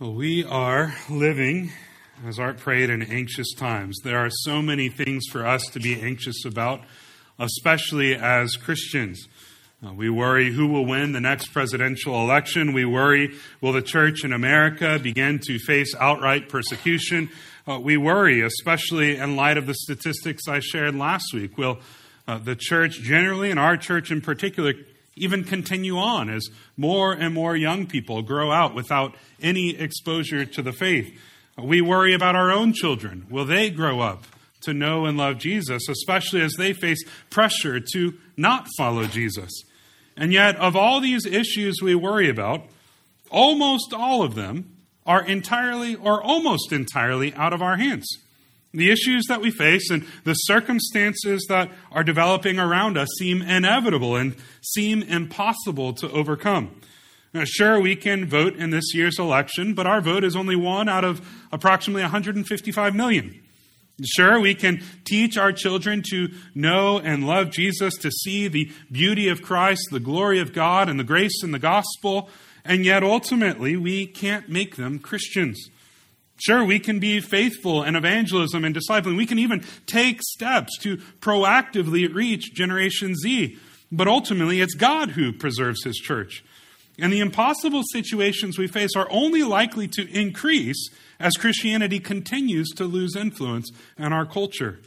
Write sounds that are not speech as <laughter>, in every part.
Well, we are living, as Art prayed, in anxious times. There are so many things for us to be anxious about, especially as Christians. Uh, we worry who will win the next presidential election. We worry will the church in America begin to face outright persecution. Uh, we worry, especially in light of the statistics I shared last week. Will uh, the church generally, and our church in particular, even continue on as more and more young people grow out without any exposure to the faith. We worry about our own children. Will they grow up to know and love Jesus, especially as they face pressure to not follow Jesus? And yet, of all these issues we worry about, almost all of them are entirely or almost entirely out of our hands the issues that we face and the circumstances that are developing around us seem inevitable and seem impossible to overcome. Now, sure, we can vote in this year's election, but our vote is only one out of approximately 155 million. Sure, we can teach our children to know and love Jesus, to see the beauty of Christ, the glory of God, and the grace in the gospel, and yet ultimately we can't make them Christians. Sure, we can be faithful in evangelism and discipling. We can even take steps to proactively reach Generation Z. But ultimately, it's God who preserves his church. And the impossible situations we face are only likely to increase as Christianity continues to lose influence in our culture.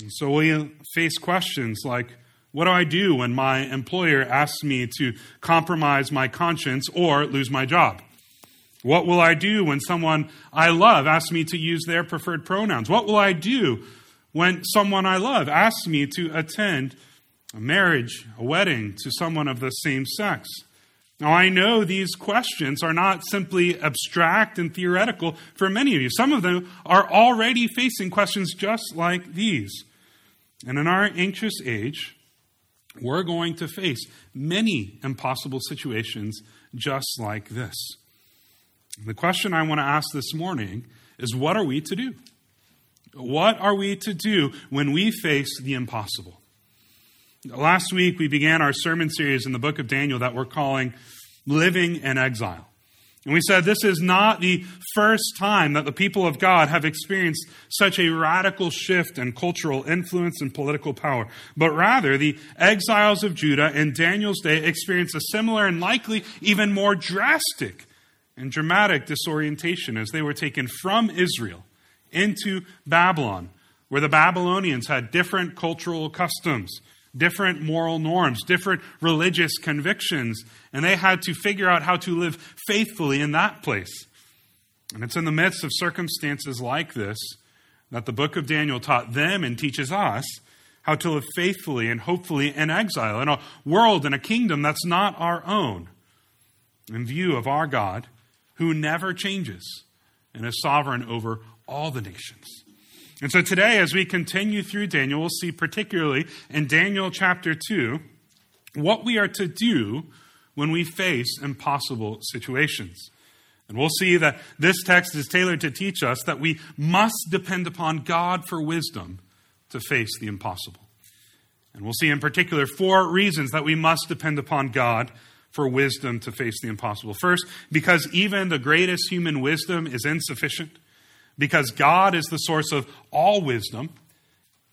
And so we face questions like what do I do when my employer asks me to compromise my conscience or lose my job? What will I do when someone I love asks me to use their preferred pronouns? What will I do when someone I love asks me to attend a marriage, a wedding to someone of the same sex? Now, I know these questions are not simply abstract and theoretical for many of you. Some of them are already facing questions just like these. And in our anxious age, we're going to face many impossible situations just like this. The question I want to ask this morning is what are we to do? What are we to do when we face the impossible? Last week, we began our sermon series in the book of Daniel that we're calling Living in Exile. And we said this is not the first time that the people of God have experienced such a radical shift in cultural influence and political power, but rather the exiles of Judah in Daniel's day experienced a similar and likely even more drastic and dramatic disorientation as they were taken from Israel into Babylon, where the Babylonians had different cultural customs, different moral norms, different religious convictions, and they had to figure out how to live faithfully in that place. And it's in the midst of circumstances like this that the book of Daniel taught them and teaches us how to live faithfully and hopefully in exile in a world and a kingdom that's not our own, in view of our God who never changes and is sovereign over all the nations. And so today, as we continue through Daniel, we'll see particularly in Daniel chapter 2 what we are to do when we face impossible situations. And we'll see that this text is tailored to teach us that we must depend upon God for wisdom to face the impossible. And we'll see in particular four reasons that we must depend upon God for wisdom to face the impossible. First, because even the greatest human wisdom is insufficient, because God is the source of all wisdom,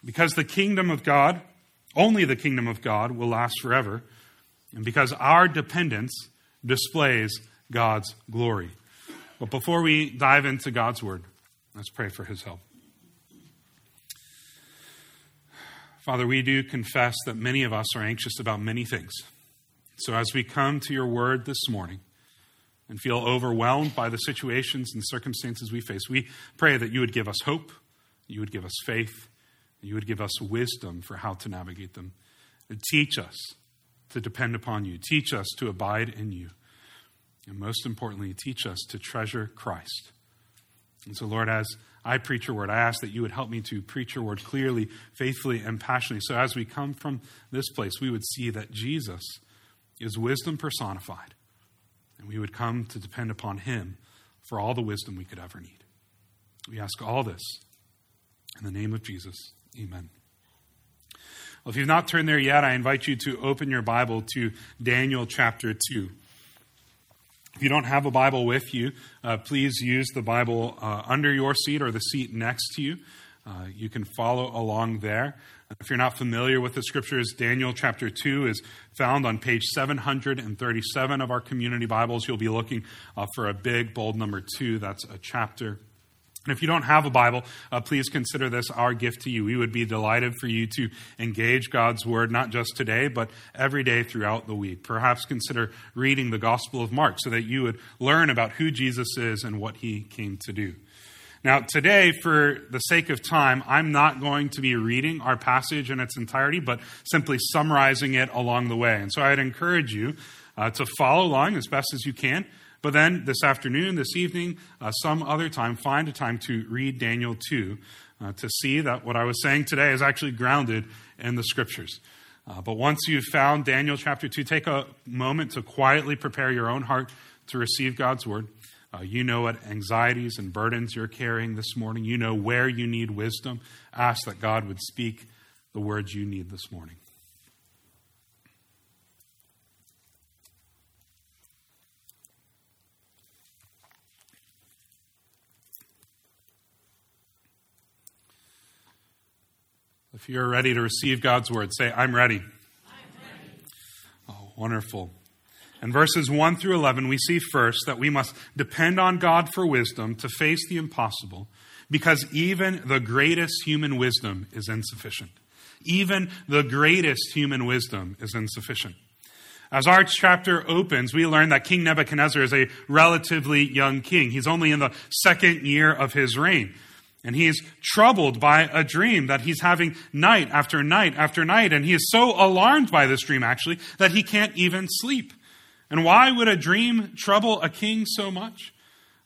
because the kingdom of God, only the kingdom of God, will last forever, and because our dependence displays God's glory. But before we dive into God's word, let's pray for his help. Father, we do confess that many of us are anxious about many things. So, as we come to your word this morning and feel overwhelmed by the situations and circumstances we face, we pray that you would give us hope, you would give us faith, you would give us wisdom for how to navigate them. And teach us to depend upon you, teach us to abide in you, and most importantly, teach us to treasure Christ. And so, Lord, as I preach your word, I ask that you would help me to preach your word clearly, faithfully, and passionately. So, as we come from this place, we would see that Jesus is wisdom personified. And we would come to depend upon him for all the wisdom we could ever need. We ask all this in the name of Jesus. Amen. Well, if you've not turned there yet, I invite you to open your Bible to Daniel chapter 2. If you don't have a Bible with you, uh, please use the Bible uh, under your seat or the seat next to you. Uh, you can follow along there. If you're not familiar with the scriptures, Daniel chapter 2 is found on page 737 of our community Bibles. You'll be looking uh, for a big, bold number 2. That's a chapter. And if you don't have a Bible, uh, please consider this our gift to you. We would be delighted for you to engage God's Word, not just today, but every day throughout the week. Perhaps consider reading the Gospel of Mark so that you would learn about who Jesus is and what he came to do. Now, today, for the sake of time, I'm not going to be reading our passage in its entirety, but simply summarizing it along the way. And so I'd encourage you uh, to follow along as best as you can. But then this afternoon, this evening, uh, some other time, find a time to read Daniel 2 uh, to see that what I was saying today is actually grounded in the scriptures. Uh, but once you've found Daniel chapter 2, take a moment to quietly prepare your own heart to receive God's word. Uh, you know what anxieties and burdens you're carrying this morning. You know where you need wisdom. Ask that God would speak the words you need this morning. If you're ready to receive God's word, say, I'm ready. I'm ready. Oh, wonderful. In verses 1 through 11, we see first that we must depend on God for wisdom to face the impossible because even the greatest human wisdom is insufficient. Even the greatest human wisdom is insufficient. As our chapter opens, we learn that King Nebuchadnezzar is a relatively young king. He's only in the second year of his reign. And he is troubled by a dream that he's having night after night after night. And he is so alarmed by this dream, actually, that he can't even sleep. And why would a dream trouble a king so much?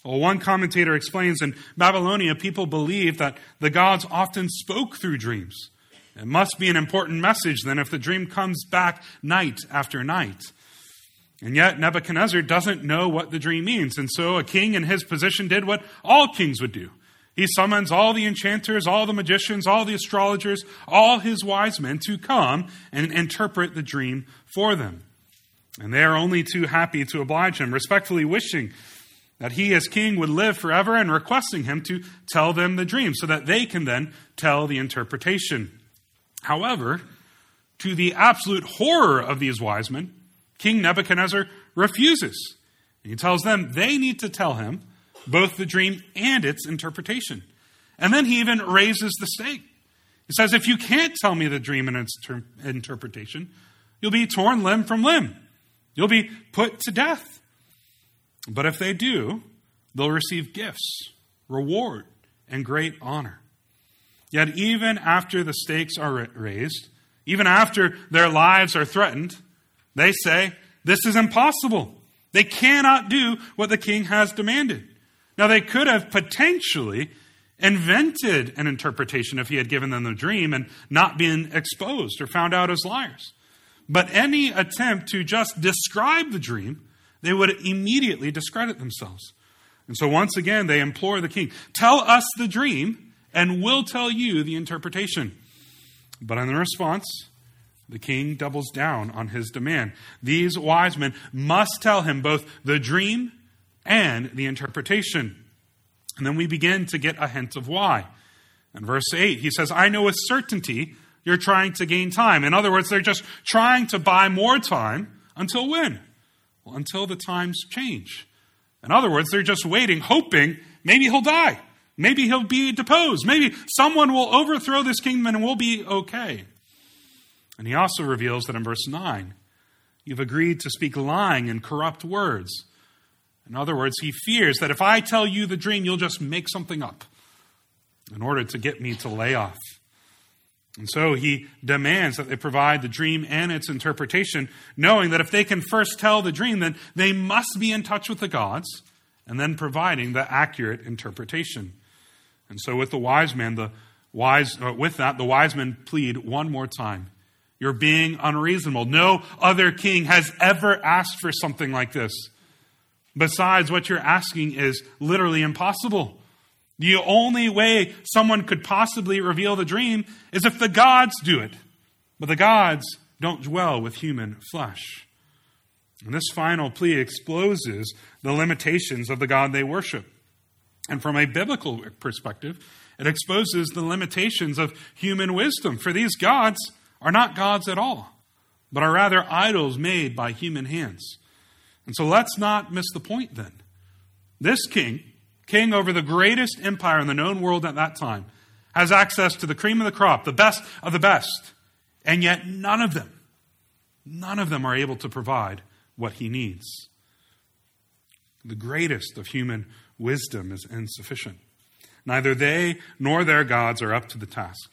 Well, one commentator explains in Babylonia, people believed that the gods often spoke through dreams. It must be an important message then if the dream comes back night after night. And yet, Nebuchadnezzar doesn't know what the dream means. And so, a king in his position did what all kings would do he summons all the enchanters, all the magicians, all the astrologers, all his wise men to come and interpret the dream for them. And they are only too happy to oblige him, respectfully wishing that he, as king, would live forever and requesting him to tell them the dream so that they can then tell the interpretation. However, to the absolute horror of these wise men, King Nebuchadnezzar refuses. And He tells them they need to tell him both the dream and its interpretation. And then he even raises the stake. He says, If you can't tell me the dream and its ter- interpretation, you'll be torn limb from limb. You'll be put to death. But if they do, they'll receive gifts, reward, and great honor. Yet, even after the stakes are raised, even after their lives are threatened, they say, This is impossible. They cannot do what the king has demanded. Now, they could have potentially invented an interpretation if he had given them the dream and not been exposed or found out as liars. But any attempt to just describe the dream, they would immediately discredit themselves. And so, once again, they implore the king tell us the dream, and we'll tell you the interpretation. But in response, the king doubles down on his demand. These wise men must tell him both the dream and the interpretation. And then we begin to get a hint of why. In verse 8, he says, I know with certainty you're trying to gain time. In other words, they're just trying to buy more time until when? Well, until the times change. In other words, they're just waiting, hoping maybe he'll die. Maybe he'll be deposed. Maybe someone will overthrow this kingdom and we'll be okay. And he also reveals that in verse 9, you've agreed to speak lying and corrupt words in other words, he fears that if I tell you the dream, you'll just make something up in order to get me to lay off. And so he demands that they provide the dream and its interpretation, knowing that if they can first tell the dream, then they must be in touch with the gods, and then providing the accurate interpretation. And so with the wise men, the wise uh, with that, the wise men plead one more time. You're being unreasonable. No other king has ever asked for something like this. Besides, what you're asking is literally impossible. The only way someone could possibly reveal the dream is if the gods do it. But the gods don't dwell with human flesh. And this final plea exposes the limitations of the God they worship. And from a biblical perspective, it exposes the limitations of human wisdom. For these gods are not gods at all, but are rather idols made by human hands. And so let's not miss the point then. This king, king over the greatest empire in the known world at that time, has access to the cream of the crop, the best of the best. And yet none of them, none of them are able to provide what he needs. The greatest of human wisdom is insufficient. Neither they nor their gods are up to the task.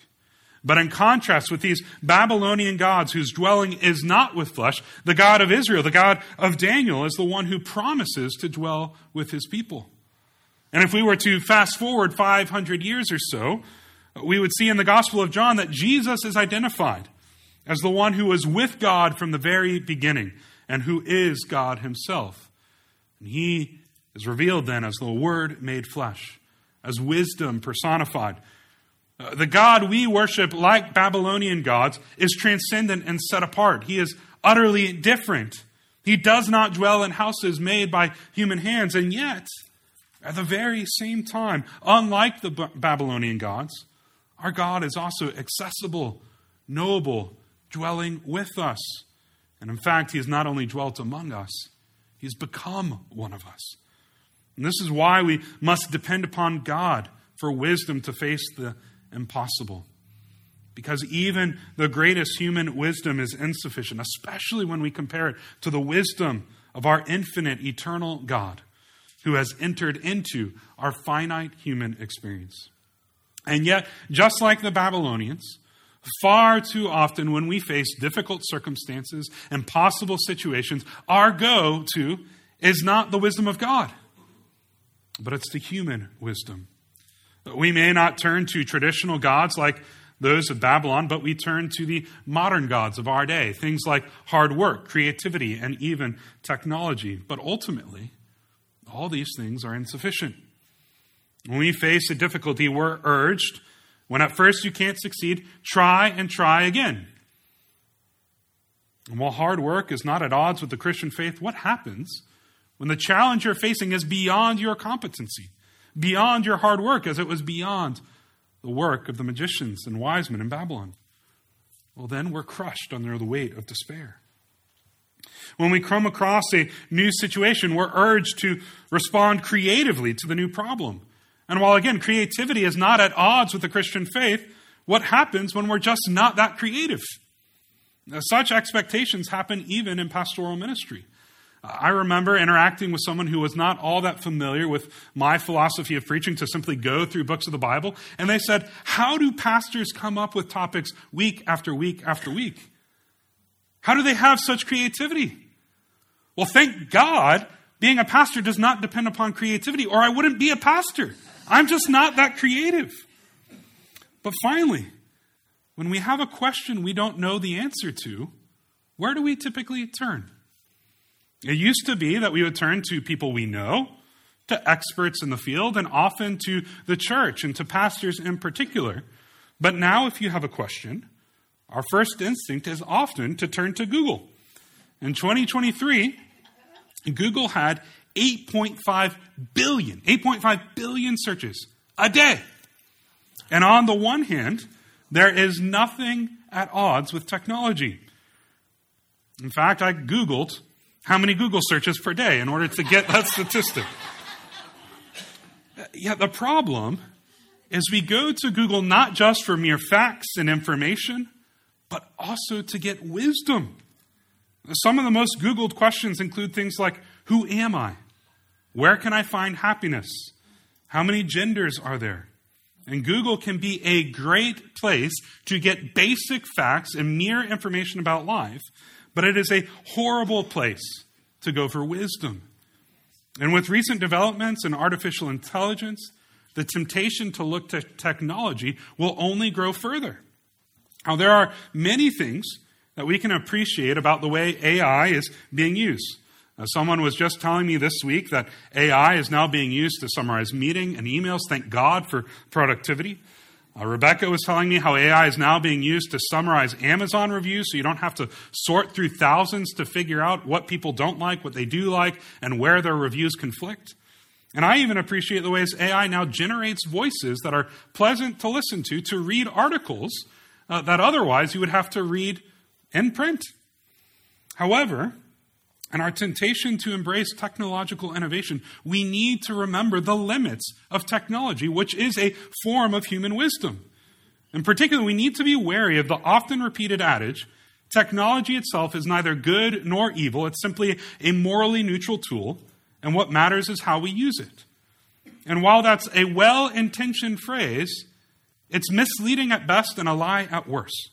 But in contrast with these Babylonian gods whose dwelling is not with flesh, the God of Israel, the God of Daniel, is the one who promises to dwell with his people. And if we were to fast forward 500 years or so, we would see in the Gospel of John that Jesus is identified as the one who was with God from the very beginning and who is God himself. And he is revealed then as the Word made flesh, as wisdom personified. Uh, the God we worship, like Babylonian gods, is transcendent and set apart. He is utterly different. He does not dwell in houses made by human hands, and yet, at the very same time, unlike the B- Babylonian gods, our God is also accessible, knowable, dwelling with us. And in fact, He has not only dwelt among us, He has become one of us. And this is why we must depend upon God for wisdom to face the impossible. Because even the greatest human wisdom is insufficient, especially when we compare it to the wisdom of our infinite, eternal God who has entered into our finite human experience. And yet, just like the Babylonians, far too often when we face difficult circumstances and possible situations, our go to is not the wisdom of God, but it's the human wisdom. We may not turn to traditional gods like those of Babylon, but we turn to the modern gods of our day, things like hard work, creativity, and even technology. But ultimately, all these things are insufficient. When we face a difficulty, we're urged, when at first you can't succeed, try and try again. And while hard work is not at odds with the Christian faith, what happens when the challenge you're facing is beyond your competency, beyond your hard work, as it was beyond the work of the magicians and wise men in Babylon? Well, then we're crushed under the weight of despair. When we come across a new situation, we're urged to respond creatively to the new problem. And while, again, creativity is not at odds with the Christian faith, what happens when we're just not that creative? Now, such expectations happen even in pastoral ministry. I remember interacting with someone who was not all that familiar with my philosophy of preaching to simply go through books of the Bible. And they said, How do pastors come up with topics week after week after week? How do they have such creativity? Well, thank God being a pastor does not depend upon creativity, or I wouldn't be a pastor. I'm just not that creative. But finally, when we have a question we don't know the answer to, where do we typically turn? It used to be that we would turn to people we know, to experts in the field, and often to the church and to pastors in particular. But now, if you have a question, our first instinct is often to turn to Google. In 2023, Google had 8.5 billion, 8.5 billion searches a day. And on the one hand, there is nothing at odds with technology. In fact, I Googled how many Google searches per day in order to get that <laughs> statistic. Yet the problem is we go to Google not just for mere facts and information, but also to get wisdom. Some of the most Googled questions include things like Who am I? Where can I find happiness? How many genders are there? And Google can be a great place to get basic facts and mere information about life, but it is a horrible place to go for wisdom. And with recent developments in artificial intelligence, the temptation to look to technology will only grow further. Now, there are many things that we can appreciate about the way AI is being used. Now, someone was just telling me this week that AI is now being used to summarize meeting and emails. Thank God for productivity. Uh, Rebecca was telling me how AI is now being used to summarize Amazon reviews so you don't have to sort through thousands to figure out what people don't like, what they do like, and where their reviews conflict. And I even appreciate the ways AI now generates voices that are pleasant to listen to to read articles uh, that otherwise you would have to read in print. However, in our temptation to embrace technological innovation, we need to remember the limits of technology, which is a form of human wisdom. In particular, we need to be wary of the often repeated adage technology itself is neither good nor evil, it's simply a morally neutral tool, and what matters is how we use it. And while that's a well intentioned phrase, it's misleading at best and a lie at worst.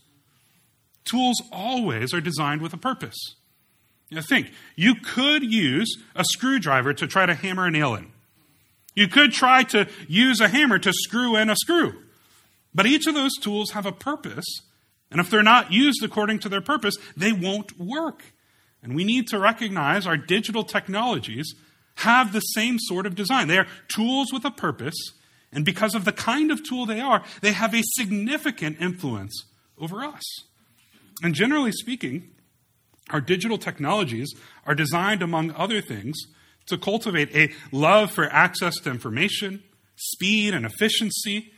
Tools always are designed with a purpose. Now think, you could use a screwdriver to try to hammer a nail in. You could try to use a hammer to screw in a screw. But each of those tools have a purpose, and if they're not used according to their purpose, they won't work. And we need to recognize our digital technologies have the same sort of design. They are tools with a purpose, and because of the kind of tool they are, they have a significant influence over us. And generally speaking, our digital technologies are designed, among other things, to cultivate a love for access to information, speed and efficiency,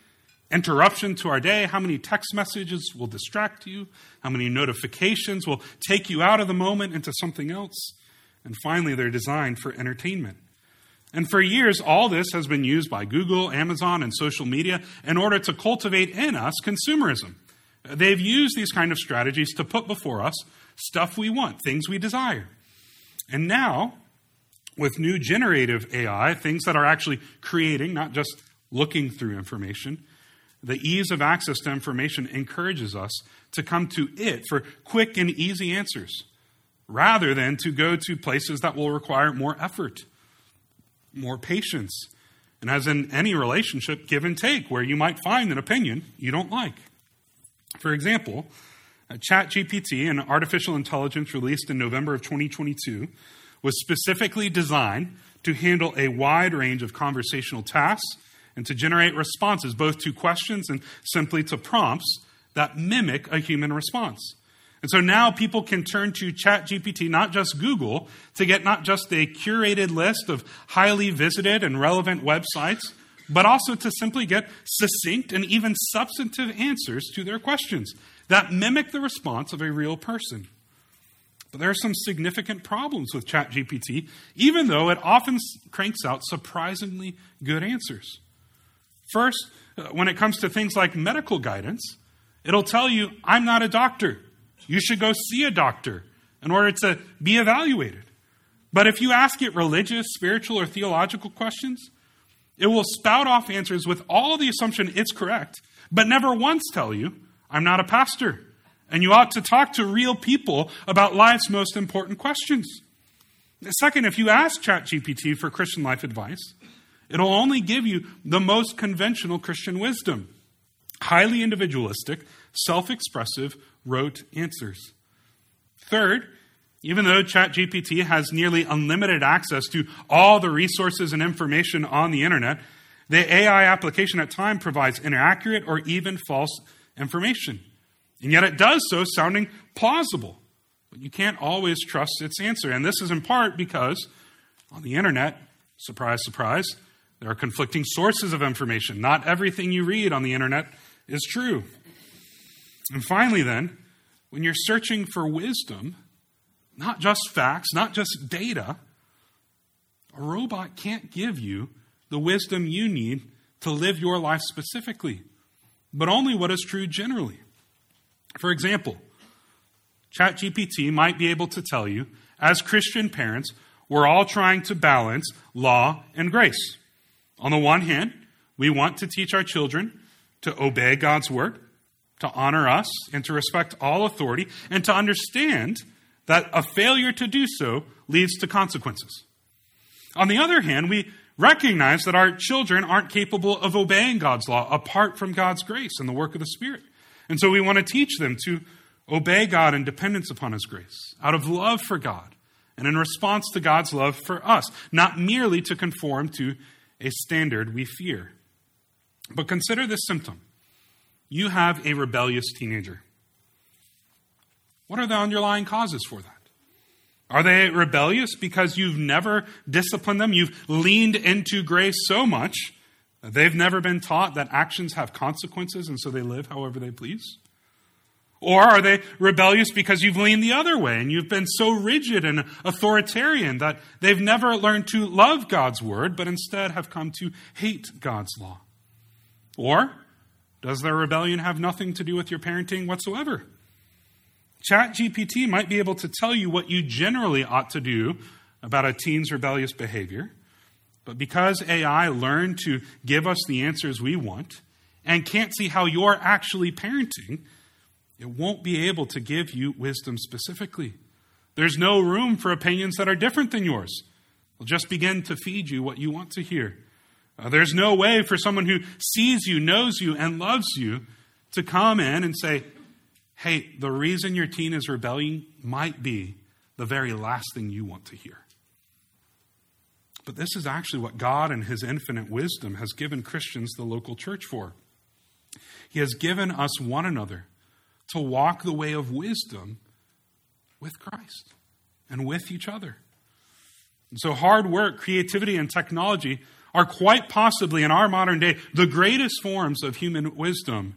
interruption to our day. How many text messages will distract you? How many notifications will take you out of the moment into something else? And finally, they're designed for entertainment. And for years, all this has been used by Google, Amazon, and social media in order to cultivate in us consumerism. They've used these kind of strategies to put before us stuff we want, things we desire. And now, with new generative AI, things that are actually creating, not just looking through information, the ease of access to information encourages us to come to it for quick and easy answers rather than to go to places that will require more effort, more patience, and as in any relationship, give and take, where you might find an opinion you don't like. For example, uh, ChatGPT, an artificial intelligence released in November of 2022, was specifically designed to handle a wide range of conversational tasks and to generate responses both to questions and simply to prompts that mimic a human response. And so now people can turn to ChatGPT, not just Google, to get not just a curated list of highly visited and relevant websites, but also to simply get succinct and even substantive answers to their questions that mimic the response of a real person. But there are some significant problems with ChatGPT, even though it often cranks out surprisingly good answers. First, uh, when it comes to things like medical guidance, it'll tell you, I'm not a doctor. You should go see a doctor in order to be evaluated. But if you ask it religious, spiritual, or theological questions, it will spout off answers with all the assumption it's correct, but never once tell you, I'm not a pastor. And you ought to talk to real people about life's most important questions. Second, if you ask ChatGPT for Christian life advice, it'll only give you the most conventional Christian wisdom highly individualistic, self expressive, rote answers. Third, even though ChatGPT has nearly unlimited access to all the resources and information on the internet, the AI application at times provides inaccurate or even false information. And yet it does so sounding plausible. But you can't always trust its answer. And this is in part because on the internet, surprise, surprise, there are conflicting sources of information. Not everything you read on the internet is true. And finally, then, when you're searching for wisdom, not just facts, not just data, a robot can't give you the wisdom you need to live your life specifically but only what is true generally. For example, ChatGPT might be able to tell you, as Christian parents, we're all trying to balance law and grace. On the one hand, we want to teach our children to obey God's word, to honor us, and to respect all authority, and to understand that a failure to do so leads to consequences. On the other hand, we recognize that our children aren't capable of obeying God's law apart from God's grace and the work of the Spirit. And so we want to teach them to obey God in dependence upon His grace, out of love for God, and in response to God's love for us, not merely to conform to a standard we fear. But consider this symptom. You have a rebellious teenager. What are the underlying causes for that? Are they rebellious because you've never disciplined them? You've leaned into grace so much they've never been taught that actions have consequences and so they live however they please? Or are they rebellious because you've leaned the other way and you've been so rigid and authoritarian that they've never learned to love God's word, but instead have come to hate God's law? Or does their rebellion have nothing to do with your parenting whatsoever? ChatGPT might be able to tell you what you generally ought to do about a teen's rebellious behavior, but because AI learned to give us the answers we want and can't see how you're actually parenting, it won't be able to give you wisdom specifically. There's no room for opinions that are different than yours. It'll just begin to feed you what you want to hear. Uh, there's no way for someone who sees you, knows you, and loves you to come in and say, hey, the reason your teen is rebelling might be the very last thing you want to hear. But this is actually what God, in His infinite wisdom, has given Christians the local church for. He has given us one another to walk the way of wisdom with Christ and with each other. And so, hard work, creativity, and technology are quite possibly in our modern day the greatest forms of human wisdom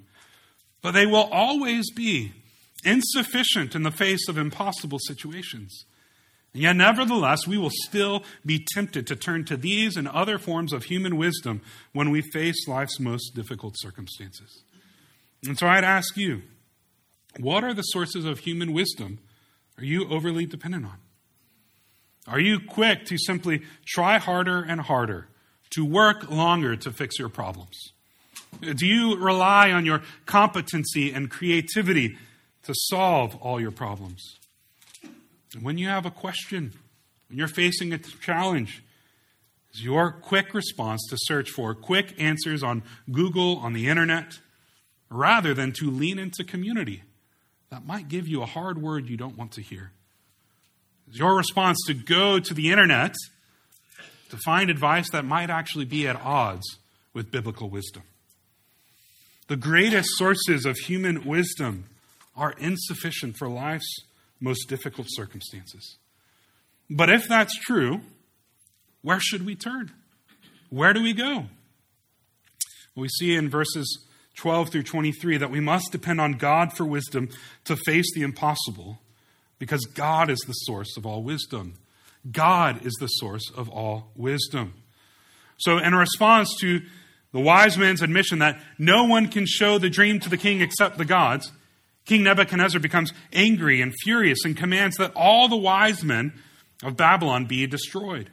but they will always be insufficient in the face of impossible situations. And yet, nevertheless, we will still be tempted to turn to these and other forms of human wisdom when we face life's most difficult circumstances. And so I'd ask you, what are the sources of human wisdom are you overly dependent on? Are you quick to simply try harder and harder, to work longer to fix your problems? Do you rely on your competency and creativity to solve all your problems? And when you have a question, when you're facing a challenge, is your quick response to search for quick answers on Google, on the internet, rather than to lean into community that might give you a hard word you don't want to hear? Is your response to go to the internet to find advice that might actually be at odds with biblical wisdom? The greatest sources of human wisdom are insufficient for life's most difficult circumstances. But if that's true, where should we turn? Where do we go? We see in verses 12 through 23 that we must depend on God for wisdom to face the impossible because God is the source of all wisdom. God is the source of all wisdom. So, in response to the wise man's admission that no one can show the dream to the king except the gods, King Nebuchadnezzar becomes angry and furious and commands that all the wise men of Babylon be destroyed.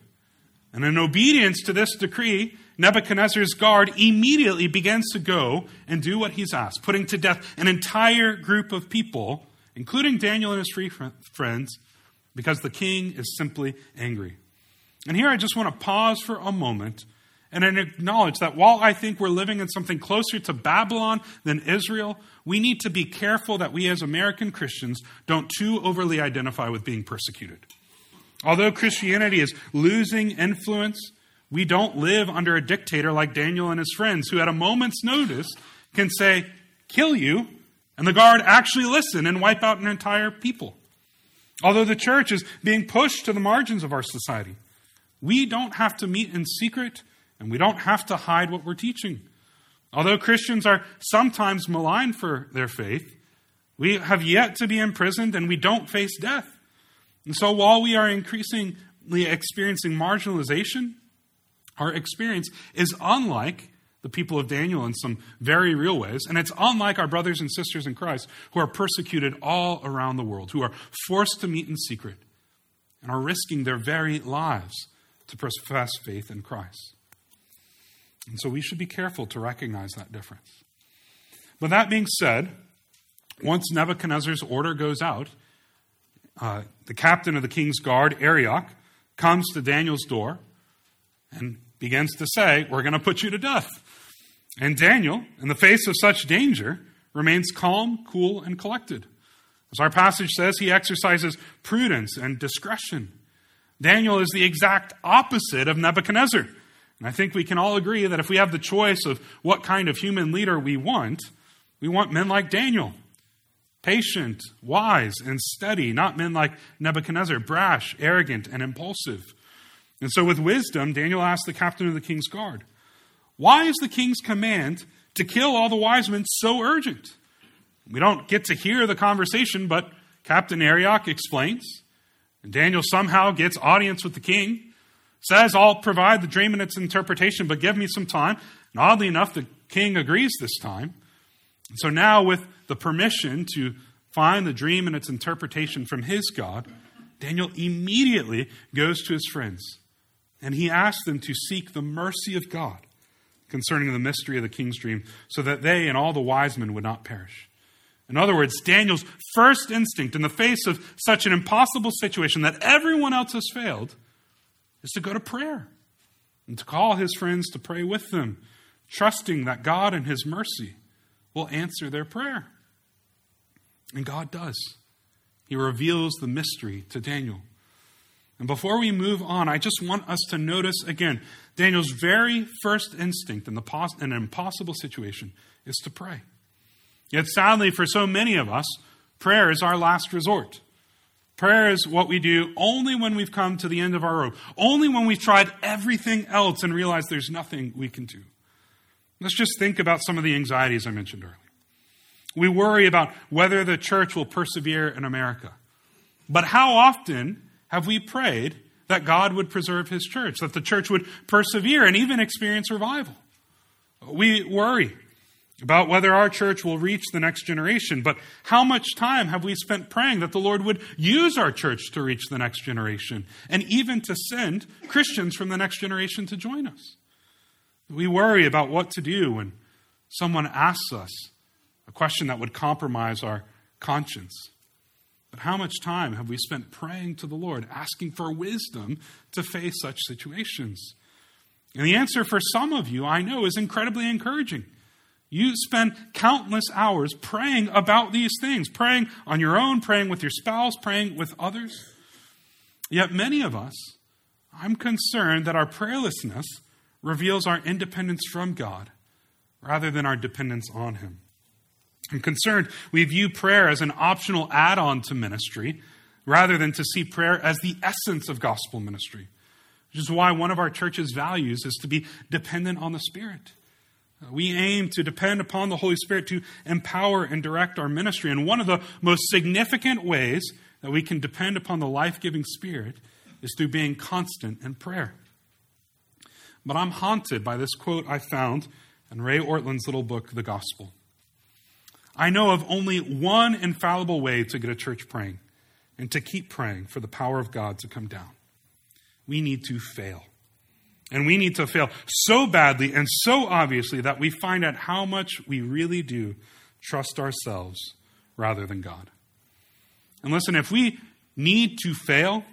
And in obedience to this decree, Nebuchadnezzar's guard immediately begins to go and do what he's asked, putting to death an entire group of people, including Daniel and his three friends, because the king is simply angry. And here I just want to pause for a moment and acknowledge that while I think we're living in something closer to Babylon than Israel, we need to be careful that we as American Christians don't too overly identify with being persecuted. Although Christianity is losing influence, we don't live under a dictator like Daniel and his friends, who at a moment's notice can say, kill you, and the guard actually listen and wipe out an entire people. Although the church is being pushed to the margins of our society, we don't have to meet in secret and we don't have to hide what we're teaching. Although Christians are sometimes maligned for their faith, we have yet to be imprisoned and we don't face death. And so while we are increasingly experiencing marginalization, our experience is unlike the people of Daniel in some very real ways. And it's unlike our brothers and sisters in Christ who are persecuted all around the world, who are forced to meet in secret and are risking their very lives to profess faith in Christ. And so we should be careful to recognize that difference. But that being said, once Nebuchadnezzar's order goes out, uh, the captain of the king's guard, Arioch, comes to Daniel's door and begins to say, We're going to put you to death. And Daniel, in the face of such danger, remains calm, cool, and collected. As our passage says, he exercises prudence and discretion. Daniel is the exact opposite of Nebuchadnezzar. And I think we can all agree that if we have the choice of what kind of human leader we want, We want men like Daniel, patient, wise, and steady, not men like Nebuchadnezzar, brash, arrogant, and impulsive. And so, with wisdom, Daniel asked the captain of the king's guard, Why is the king's command to kill all the wise men so urgent? We don't get to hear the conversation, but Captain Arioch explains. And Daniel somehow gets audience with the king, says, I'll provide the dream and its interpretation, but give me some time. And oddly enough, the king agrees this time. And so now, with the permission to find the dream and its interpretation from his God, Daniel immediately goes to his friends and he asks them to seek the mercy of God concerning the mystery of the king's dream, so that they and all the wise men would not perish. In other words, Daniel's first instinct in the face of such an impossible situation that everyone else has failed is to go to prayer and to call his friends to pray with them, trusting that God in his mercy will answer their prayer. And God does. He reveals the mystery to Daniel. And before we move on, I just want us to notice again Daniel's very first instinct in, the pos- in an impossible situation is to pray. Yet, sadly, for so many of us, prayer is our last resort. Prayer is what we do only when we've come to the end of our rope, only when we've tried everything else and realized there's nothing we can do. Let's just think about some of the anxieties I mentioned earlier. We worry about whether the church will persevere in America. But how often have we prayed that God would preserve his church, that the church would persevere and even experience revival? We worry about whether our church will reach the next generation, but how much time have we spent praying that the Lord would use our church to reach the next generation and even to send Christians from the next generation to join us? We worry about what to do when someone asks us a question that would compromise our conscience. But how much time have we spent praying to the Lord, asking for wisdom to face such situations? And the answer for some of you, I know, is incredibly encouraging. You spend countless hours praying about these things, praying on your own, praying with your spouse, praying with others. Yet many of us, I'm concerned that our prayerlessness reveals our independence from God rather than our dependence on Him. I'm concerned we view prayer as an optional add on to ministry rather than to see prayer as the essence of gospel ministry, which is why one of our church's values is to be dependent on the Spirit. Uh, we aim to depend upon the Holy Spirit to empower and direct our ministry. And one of the most significant ways that we can depend upon the life giving Spirit is through being constant in prayer. But I'm haunted by this quote I found in Ray Ortlund's little book, The Gospel. I know of only one infallible way to get a church praying and to keep praying for the power of God to come down. We need to fail. And we need to fail so badly and so obviously that we find out how much we really do trust ourselves rather than God. And listen, if we need to fail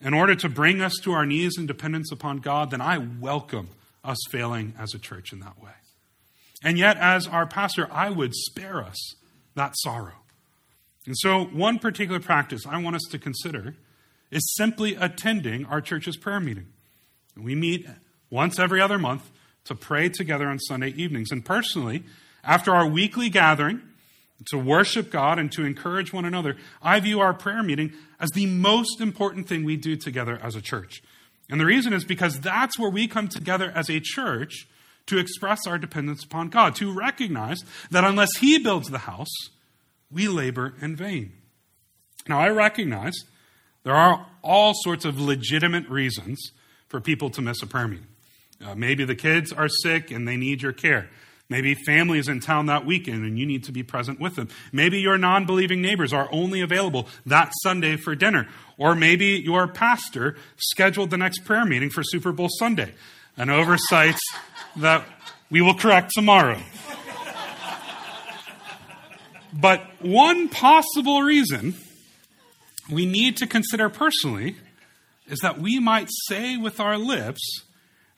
in order to bring us to our knees in dependence upon God, then I welcome us failing as a church in that way. And yet, as our pastor, I would spare us that sorrow. And so, one particular practice I want us to consider is simply attending our church's prayer meeting. We meet once every other month to pray together on Sunday evenings. And personally, after our weekly gathering to worship God and to encourage one another, I view our prayer meeting as the most important thing we do together as a church. And the reason is because that's where we come together as a church to express our dependence upon God, to recognize that unless He builds the house, we labor in vain. Now, I recognize there are all sorts of legitimate reasons for people to miss a prayer meeting. Uh, maybe the kids are sick and they need your care. Maybe family is in town that weekend and you need to be present with them. Maybe your non believing neighbors are only available that Sunday for dinner. Or maybe your pastor scheduled the next prayer meeting for Super Bowl Sunday, an oversight that we will correct tomorrow. But one possible reason we need to consider personally is that we might say with our lips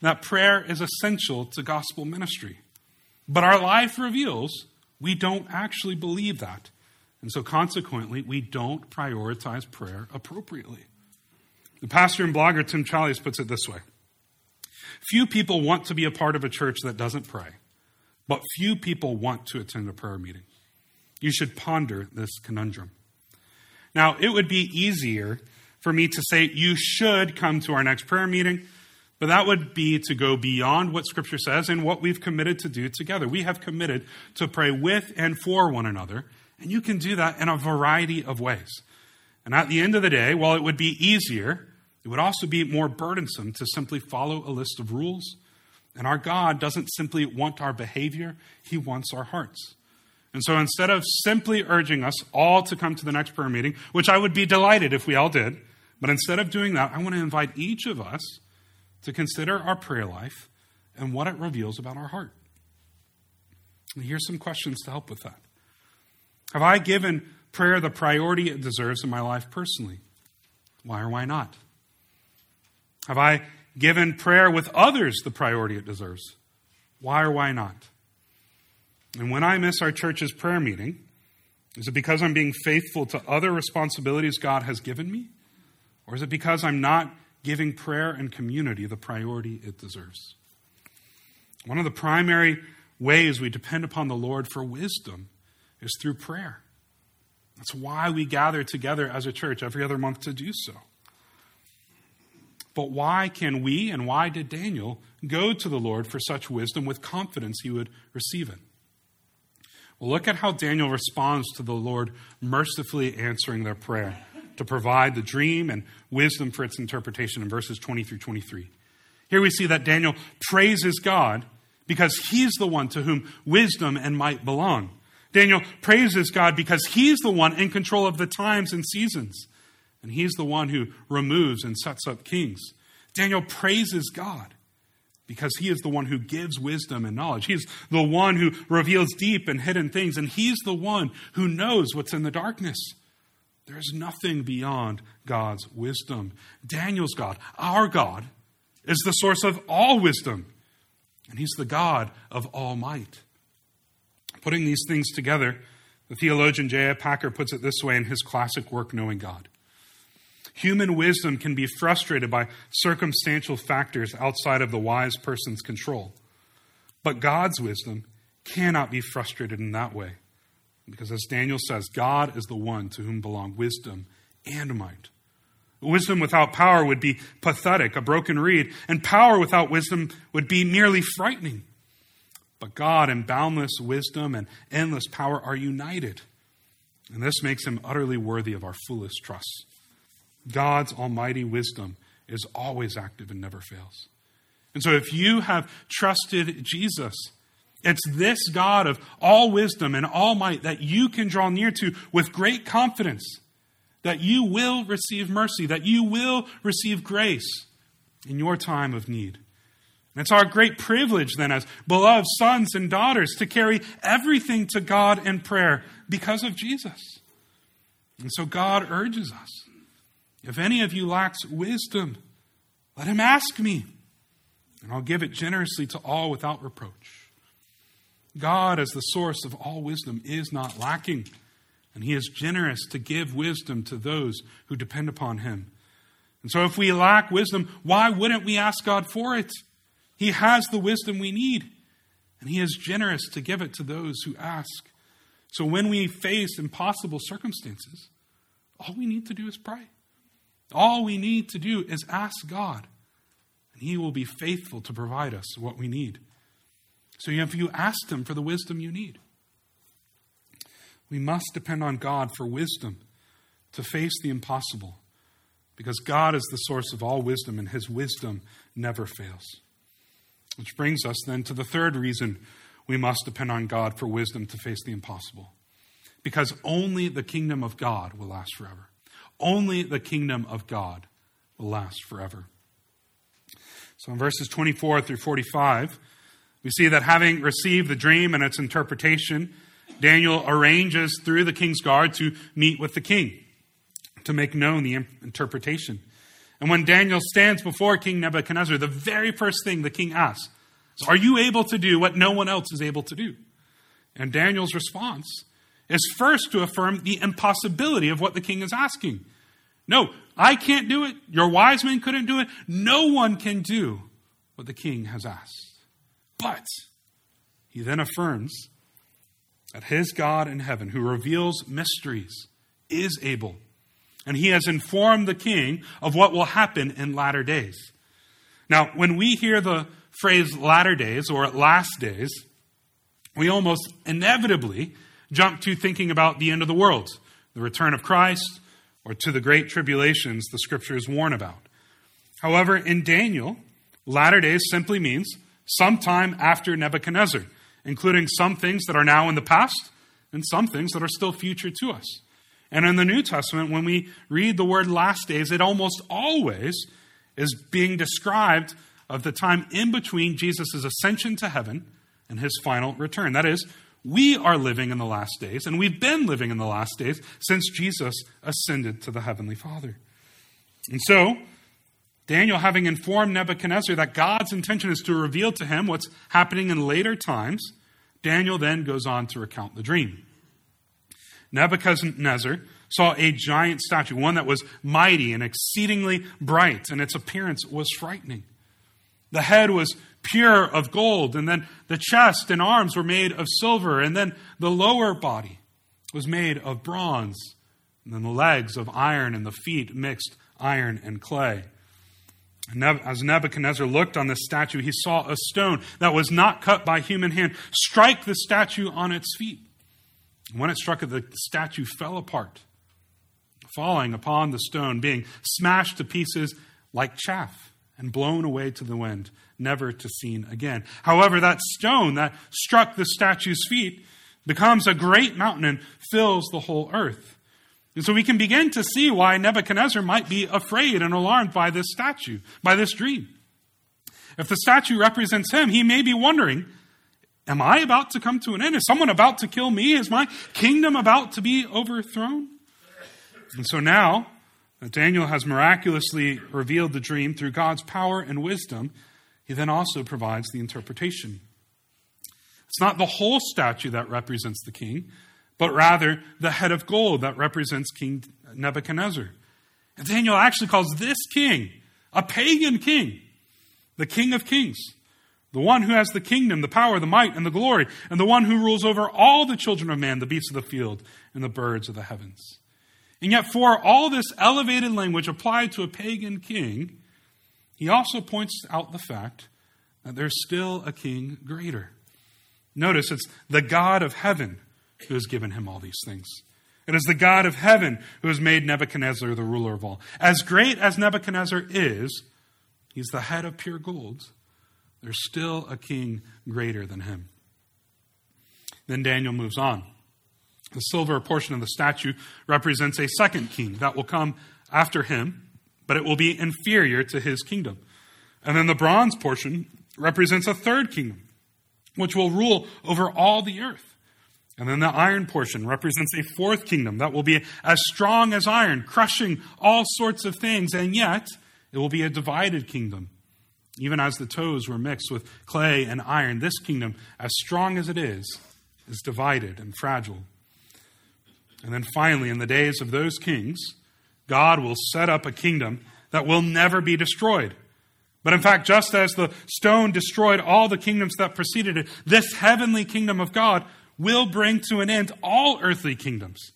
that prayer is essential to gospel ministry. But our life reveals we don't actually believe that. And so, consequently, we don't prioritize prayer appropriately. The pastor and blogger Tim Challies puts it this way Few people want to be a part of a church that doesn't pray, but few people want to attend a prayer meeting. You should ponder this conundrum. Now, it would be easier for me to say you should come to our next prayer meeting, but that would be to go beyond what Scripture says and what we've committed to do together. We have committed to pray with and for one another, and you can do that in a variety of ways. And at the end of the day, while it would be easier, it would also be more burdensome to simply follow a list of rules. And our God doesn't simply want our behavior, He wants our hearts. And so instead of simply urging us all to come to the next prayer meeting, which I would be delighted if we all did, but instead of doing that, I want to invite each of us to consider our prayer life and what it reveals about our heart. And here's some questions to help with that. Have I given prayer the priority it deserves in my life personally? Why or why not? Have I given prayer with others the priority it deserves? Why or why not? And when I miss our church's prayer meeting, is it because I'm being faithful to other responsibilities God has given me? Or is it because I'm not giving prayer and community the priority it deserves? One of the primary ways we depend upon the Lord for wisdom is through prayer. That's why we gather together as a church every other month to do so. But why can we and why did Daniel go to the Lord for such wisdom with confidence he would receive it? Well, look at how Daniel responds to the Lord mercifully answering their prayer to provide the dream and wisdom for its interpretation in verses 20 through 23. Here we see that Daniel praises God because he's the one to whom wisdom and might belong. Daniel praises God because he's the one in control of the times and seasons. And he's the one who removes and sets up kings. Daniel praises God because he is the one who gives wisdom and knowledge. He's the one who reveals deep and hidden things, and he's the one who knows what's in the darkness. There's nothing beyond God's wisdom. Daniel's God, our God, is the source of all wisdom, and he's the God of all might. Putting these things together, the theologian J.I. Packer puts it this way in his classic work, Knowing God. Human wisdom can be frustrated by circumstantial factors outside of the wise person's control. But God's wisdom cannot be frustrated in that way. Because as Daniel says, God is the one to whom belong wisdom and might. Wisdom without power would be pathetic, a broken reed, and power without wisdom would be merely frightening. But God and boundless wisdom and endless power are united. And this makes him utterly worthy of our foolish trust. God's almighty wisdom is always active and never fails. And so if you have trusted Jesus, it's this God of all wisdom and all might that you can draw near to with great confidence that you will receive mercy, that you will receive grace in your time of need. And it's our great privilege, then, as beloved sons and daughters, to carry everything to God in prayer because of Jesus. And so God urges us if any of you lacks wisdom, let him ask me, and I'll give it generously to all without reproach. God, as the source of all wisdom, is not lacking, and he is generous to give wisdom to those who depend upon him. And so, if we lack wisdom, why wouldn't we ask God for it? He has the wisdom we need, and he is generous to give it to those who ask. So, when we face impossible circumstances, all we need to do is pray. All we need to do is ask God, and He will be faithful to provide us what we need. So if you ask Him for the wisdom you need, we must depend on God for wisdom to face the impossible, because God is the source of all wisdom, and His wisdom never fails. Which brings us then to the third reason we must depend on God for wisdom to face the impossible. Because only the kingdom of God will last forever. Only the kingdom of God will last forever. So in verses 24 through 45, we see that having received the dream and its interpretation, Daniel arranges through the king's guard to meet with the king to make known the interpretation. And when Daniel stands before King Nebuchadnezzar, the very first thing the king asks is, Are you able to do what no one else is able to do? And Daniel's response is first to affirm the impossibility of what the king is asking. No, I can't do it. Your wise men couldn't do it. No one can do what the king has asked. But he then affirms that his God in heaven, who reveals mysteries, is able, and he has informed the king of what will happen in latter days. Now, when we hear the phrase latter days or last days, we almost inevitably jump to thinking about the end of the world, the return of Christ, or to the great tribulations the scriptures warn about. However, in Daniel, latter days simply means sometime after Nebuchadnezzar, including some things that are now in the past and some things that are still future to us. And in the New Testament, when we read the word last days, it almost always is being described of the time in between Jesus' ascension to heaven and his final return. That is, we are living in the last days, and we've been living in the last days since Jesus ascended to the Heavenly Father. And so, Daniel, having informed Nebuchadnezzar that God's intention is to reveal to him what's happening in later times, Daniel then goes on to recount the dream. Nebuchadnezzar saw a giant statue, one that was mighty and exceedingly bright, and its appearance was frightening. The head was pure of gold, and then the chest and arms were made of silver, and then the lower body was made of bronze, and then the legs of iron, and the feet mixed iron and clay. As Nebuchadnezzar looked on this statue, he saw a stone that was not cut by human hand strike the statue on its feet. When it struck it, the statue fell apart, falling upon the stone, being smashed to pieces like chaff and blown away to the wind, never to seen again. However, that stone that struck the statue's feet becomes a great mountain and fills the whole earth. And so we can begin to see why Nebuchadnezzar might be afraid and alarmed by this statue, by this dream. If the statue represents him, he may be wondering Am I about to come to an end? Is someone about to kill me? Is my kingdom about to be overthrown? And so now, Daniel has miraculously revealed the dream through God's power and wisdom. He then also provides the interpretation. It's not the whole statue that represents the king, but rather the head of gold that represents King Nebuchadnezzar. And Daniel actually calls this king a pagan king, the king of kings, the one who has the kingdom, the power, the might, and the glory, and the one who rules over all the children of man, the beasts of the field, and the birds of the heavens. And yet, for all this elevated language applied to a pagan king, he also points out the fact that there's still a king greater. Notice it's the God of heaven who has given him all these things. It is the God of heaven who has made Nebuchadnezzar the ruler of all. As great as Nebuchadnezzar is, he's the head of pure gold. There's still a king greater than him. Then Daniel moves on. The silver portion of the statue represents a second king that will come after him, but it will be inferior to his kingdom. And then the bronze portion represents a third kingdom, which will rule over all the earth. And then the iron portion represents a fourth kingdom that will be as strong as iron, crushing all sorts of things, and yet it will be a divided kingdom. Even as the toes were mixed with clay and iron, this kingdom, as strong as it is, is divided and fragile. And then finally, in the days of those kings, God will set up a kingdom that will never be destroyed. But in fact, just as the stone destroyed all the kingdoms that preceded it, this heavenly kingdom of God will bring to an end all earthly kingdoms.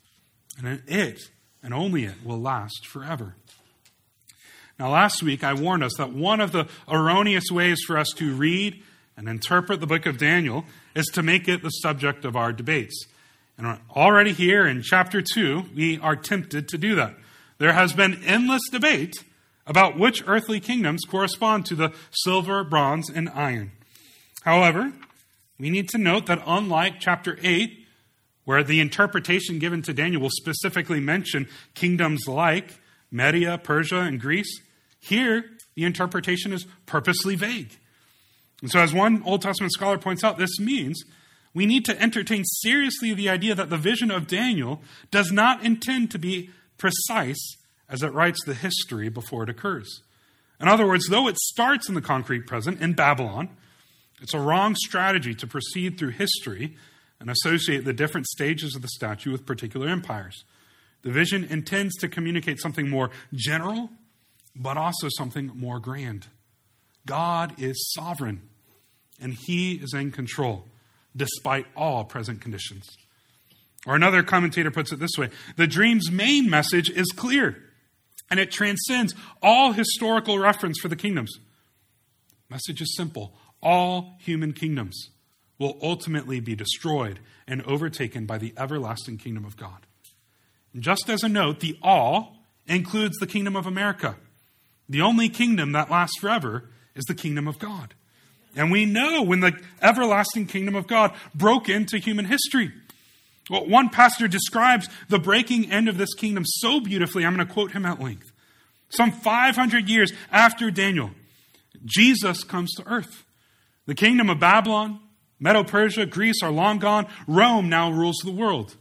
And it, and only it, will last forever. Now, last week I warned us that one of the erroneous ways for us to read and interpret the book of Daniel is to make it the subject of our debates. And already here in chapter 2, we are tempted to do that. There has been endless debate about which earthly kingdoms correspond to the silver, bronze, and iron. However, we need to note that unlike chapter 8, where the interpretation given to Daniel will specifically mention kingdoms like Media, Persia, and Greece, here the interpretation is purposely vague. And so, as one Old Testament scholar points out, this means we need to entertain seriously the idea that the vision of Daniel does not intend to be precise as it writes the history before it occurs. In other words, though it starts in the concrete present in Babylon, it's a wrong strategy to proceed through history and associate the different stages of the statue with particular empires. The vision intends to communicate something more general, but also something more grand. God is sovereign, and He is in control. despite all present conditions. Or another commentator puts it this way the dream's main message is clear, and it transcends all historical reference for the kingdoms. Message is simple all human kingdoms will ultimately be destroyed and overtaken by the everlasting kingdom of God. And just as a note, the all includes the kingdom of America. The only kingdom that lasts forever is the kingdom of God. And we know when the everlasting kingdom of God broke into human history. Well, one pastor describes the breaking end of this kingdom so beautifully, I'm going to quote him at length. Some 500 years after Daniel, Jesus comes to earth. The kingdom of Babylon, Medo Persia, Greece are long gone. Rome now rules the world.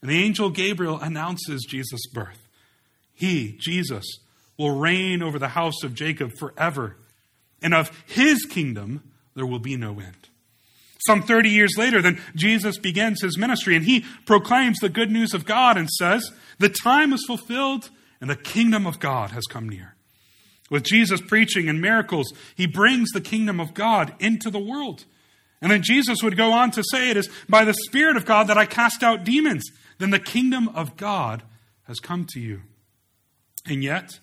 And the angel Gabriel announces Jesus' birth. He, Jesus, will reign over the house of Jacob forever, and of his kingdom there will be no end. Some 30 years later, then Jesus begins his ministry and he proclaims the good news of God and says, The time is fulfilled and the kingdom of God has come near. With Jesus preaching and miracles, he brings the kingdom of God into the world. And then Jesus would go on to say, It is by the Spirit of God that I cast out demons. Then the kingdom of God has come to you. And yet,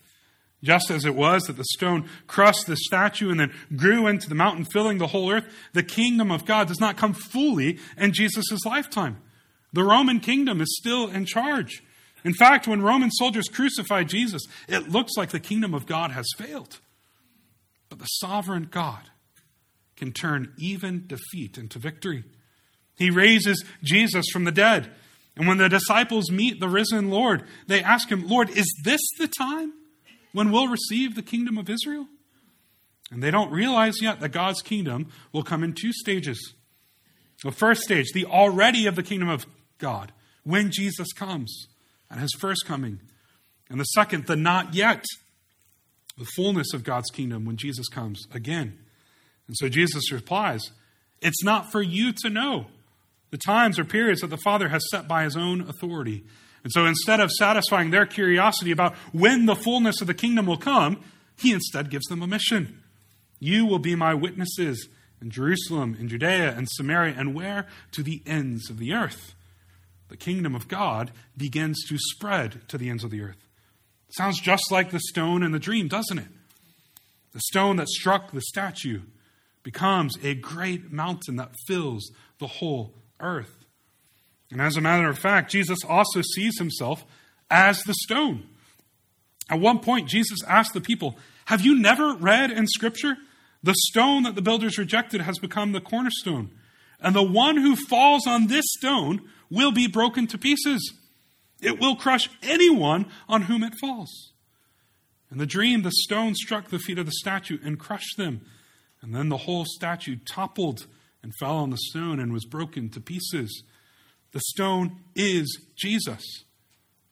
just as it was that the stone crushed the statue and then grew into the mountain, filling the whole earth, the kingdom of God does not come fully in Jesus' lifetime. The Roman kingdom is still in charge. In fact, when Roman soldiers crucified Jesus, it looks like the kingdom of God has failed. But the sovereign God can turn even defeat into victory. He raises Jesus from the dead. And when the disciples meet the risen Lord, they ask him, Lord, is this the time? When we'll receive the kingdom of Israel? And they don't realize yet that God's kingdom will come in two stages. The first stage, the already of the kingdom of God, when Jesus comes at his first coming. And the second, the not yet, the fullness of God's kingdom when Jesus comes again. And so Jesus replies, It's not for you to know the times or periods that the Father has set by his own authority. And so instead of satisfying their curiosity about when the fullness of the kingdom will come, he instead gives them a mission. You will be my witnesses in Jerusalem, in Judea, and Samaria, and where? To the ends of the earth. The kingdom of God begins to spread to the ends of the earth. Sounds just like the stone in the dream, doesn't it? The stone that struck the statue becomes a great mountain that fills the whole earth. And as a matter of fact, Jesus also sees himself as the stone. At one point, Jesus asked the people, Have you never read in Scripture? The stone that the builders rejected has become the cornerstone. And the one who falls on this stone will be broken to pieces. It will crush anyone on whom it falls. In the dream, the stone struck the feet of the statue and crushed them. And then the whole statue toppled and fell on the stone and was broken to pieces. The stone is Jesus.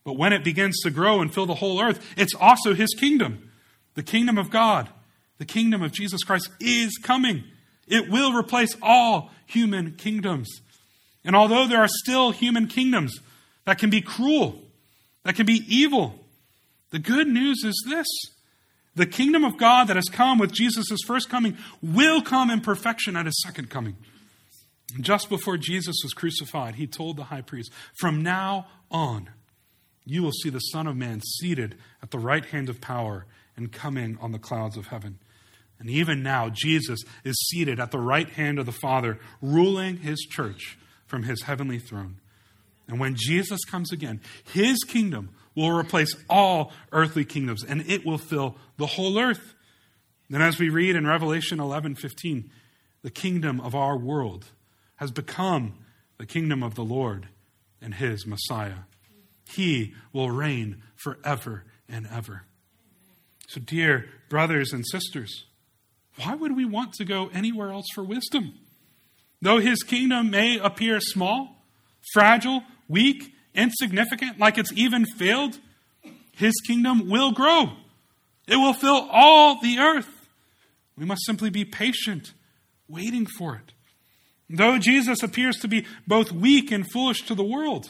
But when it begins to grow and fill the whole earth, it's also his kingdom. The kingdom of God, the kingdom of Jesus Christ is coming. It will replace all human kingdoms. And although there are still human kingdoms that can be cruel, that can be evil, the good news is this the kingdom of God that has come with Jesus' first coming will come in perfection at his second coming. Just before Jesus was crucified, he told the high priest, From now on, you will see the Son of Man seated at the right hand of power and coming on the clouds of heaven. And even now, Jesus is seated at the right hand of the Father, ruling his church from his heavenly throne. And when Jesus comes again, his kingdom will replace all earthly kingdoms, and it will fill the whole earth. Then, as we read in Revelation 11 15, the kingdom of our world has become the kingdom of the Lord and his Messiah. He will reign forever and ever. So, dear brothers and sisters, why would we want to go anywhere else for wisdom? Though his kingdom may appear small, fragile, weak, insignificant, like it's even failed, his kingdom will grow. It will fill all the earth. We must simply be patient, waiting for it. Though Jesus appears to be both weak and foolish to the world,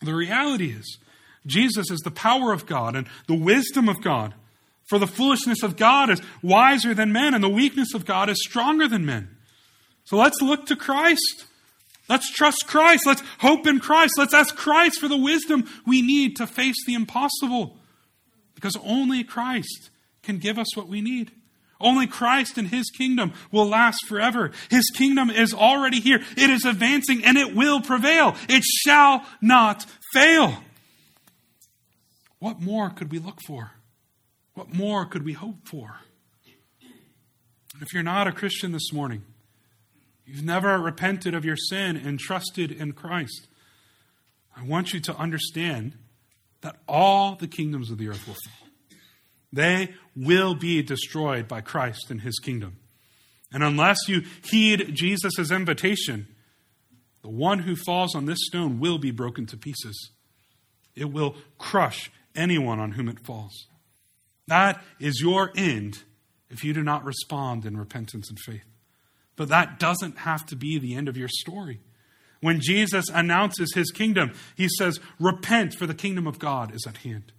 the reality is Jesus is the power of God and the wisdom of God. For the foolishness of God is wiser than men, and the weakness of God is stronger than men. So let's look to Christ, Let's trust Christ. Let's hope in Christ. Let's ask Christ for the wisdom we need to face the impossible. Because only Christ can give us what we need. Only Christ and His kingdom will last forever. His kingdom is already here. It is advancing and it will prevail. It shall not fail. What more could we look for? What more could we hope for? If you're not a Christian this morning, you've never repented of your sin and trusted in Christ, I want you to understand that all the kingdoms of the earth will fall. They will be destroyed by Christ and his kingdom. And unless you heed Jesus' invitation, the one who falls on this stone will be broken to pieces. It will crush anyone on whom it falls. That is your end if you do not respond in repentance and faith. But that doesn't have to be the end of your story. When Jesus announces his kingdom, he says, Repent, for the kingdom of God is at hand.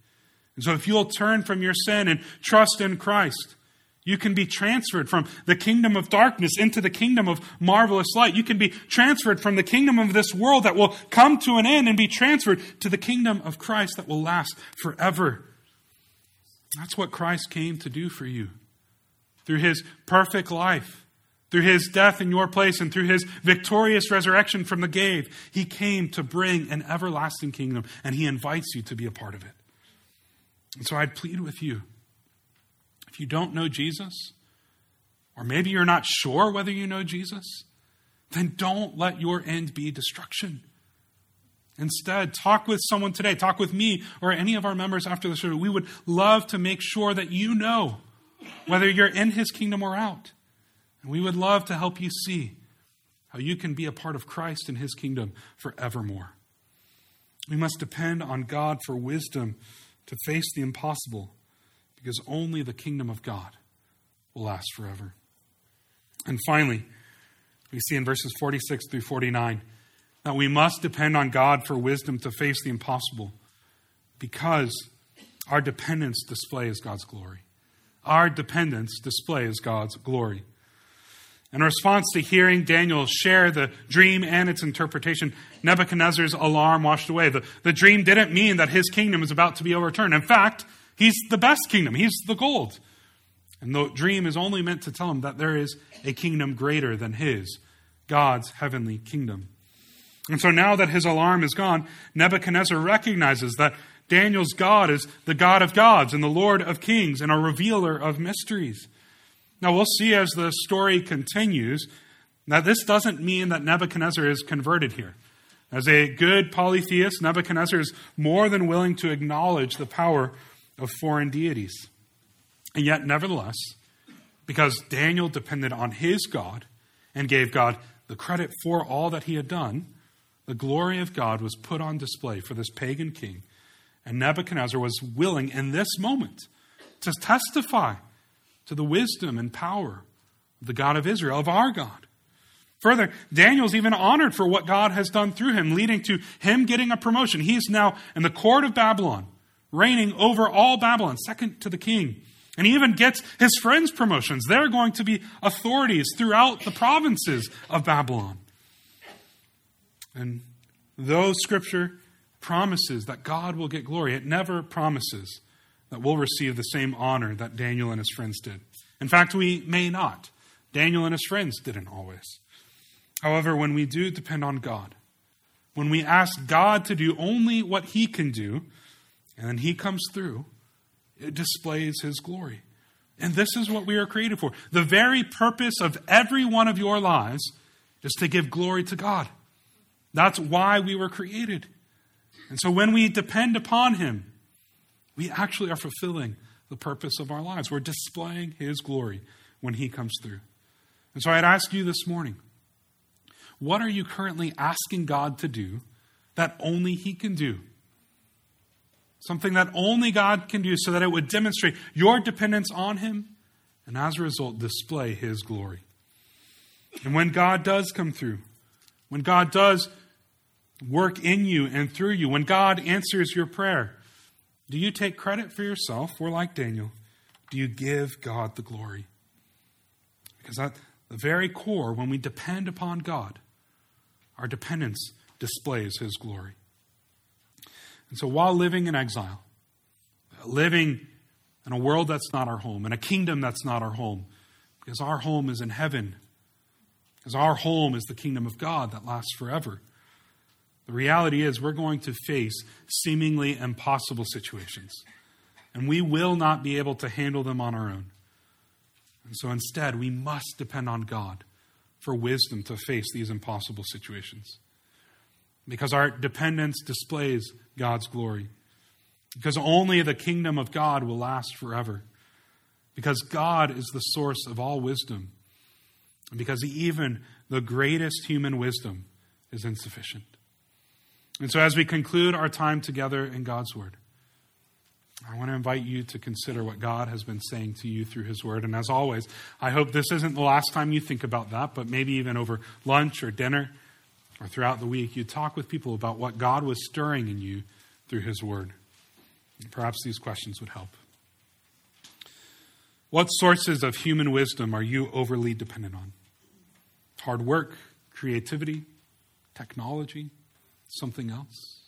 And so if you'll turn from your sin and trust in Christ, you can be transferred from the kingdom of darkness into the kingdom of marvelous light. You can be transferred from the kingdom of this world that will come to an end and be transferred to the kingdom of Christ that will last forever. That's what Christ came to do for you. Through his perfect life, through his death in your place, and through his victorious resurrection from the grave, he came to bring an everlasting kingdom, and he invites you to be a part of it. And so I'd plead with you if you don't know Jesus, or maybe you're not sure whether you know Jesus, then don't let your end be destruction. Instead, talk with someone today, talk with me or any of our members after the service. We would love to make sure that you know whether you're in his kingdom or out. And we would love to help you see how you can be a part of Christ and his kingdom forevermore. We must depend on God for wisdom to face the impossible because only the kingdom of God will last forever. And finally, we see in verses 46 through 49 that we must depend on God for wisdom to face the impossible because our dependence displays God's glory. Our dependence displays God's glory. In response to hearing Daniel share the dream and its interpretation, Nebuchadnezzar's alarm washed away. The, the dream didn't mean that his kingdom is about to be overturned. In fact, he's the best kingdom, he's the gold. And the dream is only meant to tell him that there is a kingdom greater than his, God's heavenly kingdom. And so now that his alarm is gone, Nebuchadnezzar recognizes that Daniel's God is the God of gods and the Lord of kings and a revealer of mysteries. Now, we'll see as the story continues that this doesn't mean that Nebuchadnezzar is converted here. As a good polytheist, Nebuchadnezzar is more than willing to acknowledge the power of foreign deities. And yet, nevertheless, because Daniel depended on his God and gave God the credit for all that he had done, the glory of God was put on display for this pagan king. And Nebuchadnezzar was willing in this moment to testify to the wisdom and power of the God of Israel, of our God. Further, Daniel's even honored for what God has done through him, leading to him getting a promotion. He's now in the court of Babylon, reigning over all Babylon, second to the king. And he even gets his friends promotions. They're going to be authorities throughout the provinces of Babylon. And though Scripture promises that God will get glory, it never promises that we'll receive the same honor that Daniel and his friends did. In fact, we may not. Daniel and his friends didn't always. However, when we do depend on God, when we ask God to do only what he can do, and then he comes through, it displays his glory. And this is what we are created for. The very purpose of every one of your lives is to give glory to God. That's why we were created. And so when we depend upon him, we actually are fulfilling the purpose of our lives. We're displaying His glory when He comes through. And so I'd ask you this morning what are you currently asking God to do that only He can do? Something that only God can do so that it would demonstrate your dependence on Him and as a result display His glory. And when God does come through, when God does work in you and through you, when God answers your prayer, do you take credit for yourself, or like Daniel, do you give God the glory? Because at the very core, when we depend upon God, our dependence displays his glory. And so while living in exile, living in a world that's not our home, in a kingdom that's not our home, because our home is in heaven, because our home is the kingdom of God that lasts forever. The reality is, we're going to face seemingly impossible situations, and we will not be able to handle them on our own. And so instead, we must depend on God for wisdom to face these impossible situations. Because our dependence displays God's glory. Because only the kingdom of God will last forever. Because God is the source of all wisdom. And because even the greatest human wisdom is insufficient. And so, as we conclude our time together in God's Word, I want to invite you to consider what God has been saying to you through His Word. And as always, I hope this isn't the last time you think about that, but maybe even over lunch or dinner or throughout the week, you talk with people about what God was stirring in you through His Word. Perhaps these questions would help. What sources of human wisdom are you overly dependent on? Hard work, creativity, technology, something else?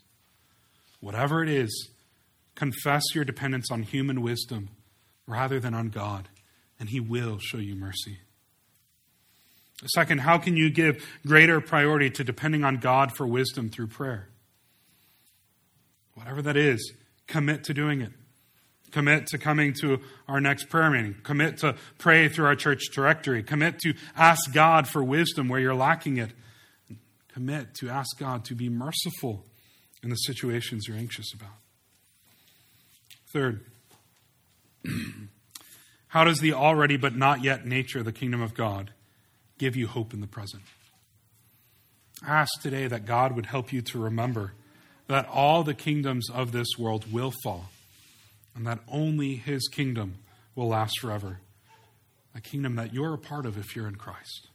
Whatever it is, confess your dependence on human wisdom rather than on God, and He will show you mercy. Second, how can you give greater priority to depending on God for wisdom through prayer? Whatever that is, commit to doing it. Commit to coming to our next prayer meeting. Commit to pray through our church directory. Commit to ask God for wisdom where you're lacking it. Commit to ask God to be merciful in the situations you're anxious about. Third, <clears throat> how does the already but not yet nature of the kingdom of God give you hope in the present? Ask today that God would help you to remember that all the kingdoms of this world will fall and that only his kingdom will last forever. A kingdom that you're a part of if you're in Christ.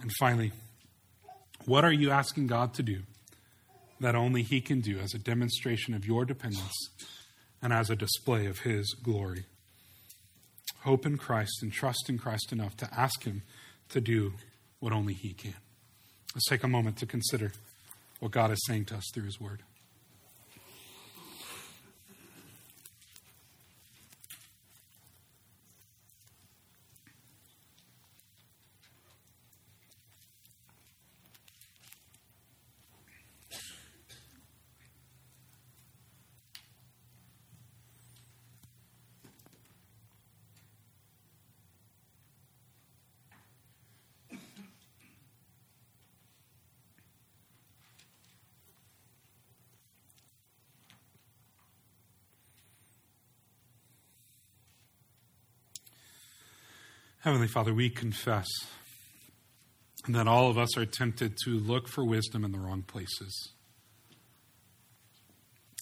And finally, what are you asking God to do that only He can do as a demonstration of your dependence and as a display of His glory? Hope in Christ and trust in Christ enough to ask Him to do what only He can. Let's take a moment to consider what God is saying to us through His Word. Heavenly Father, we confess that all of us are tempted to look for wisdom in the wrong places.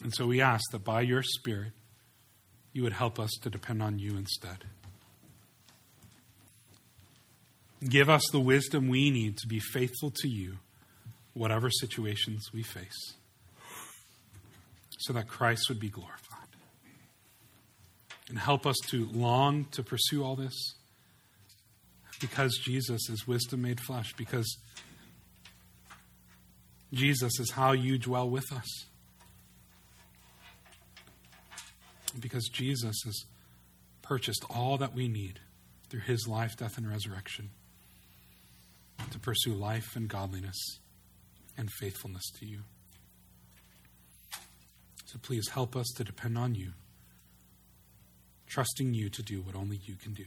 And so we ask that by your Spirit, you would help us to depend on you instead. Give us the wisdom we need to be faithful to you, whatever situations we face, so that Christ would be glorified. And help us to long to pursue all this because Jesus is wisdom made flesh, because Jesus is how you dwell with us. Because Jesus has purchased all that we need through his life, death, and resurrection to pursue life and godliness and faithfulness to you. So please help us to depend on you, trusting you to do what only you can do.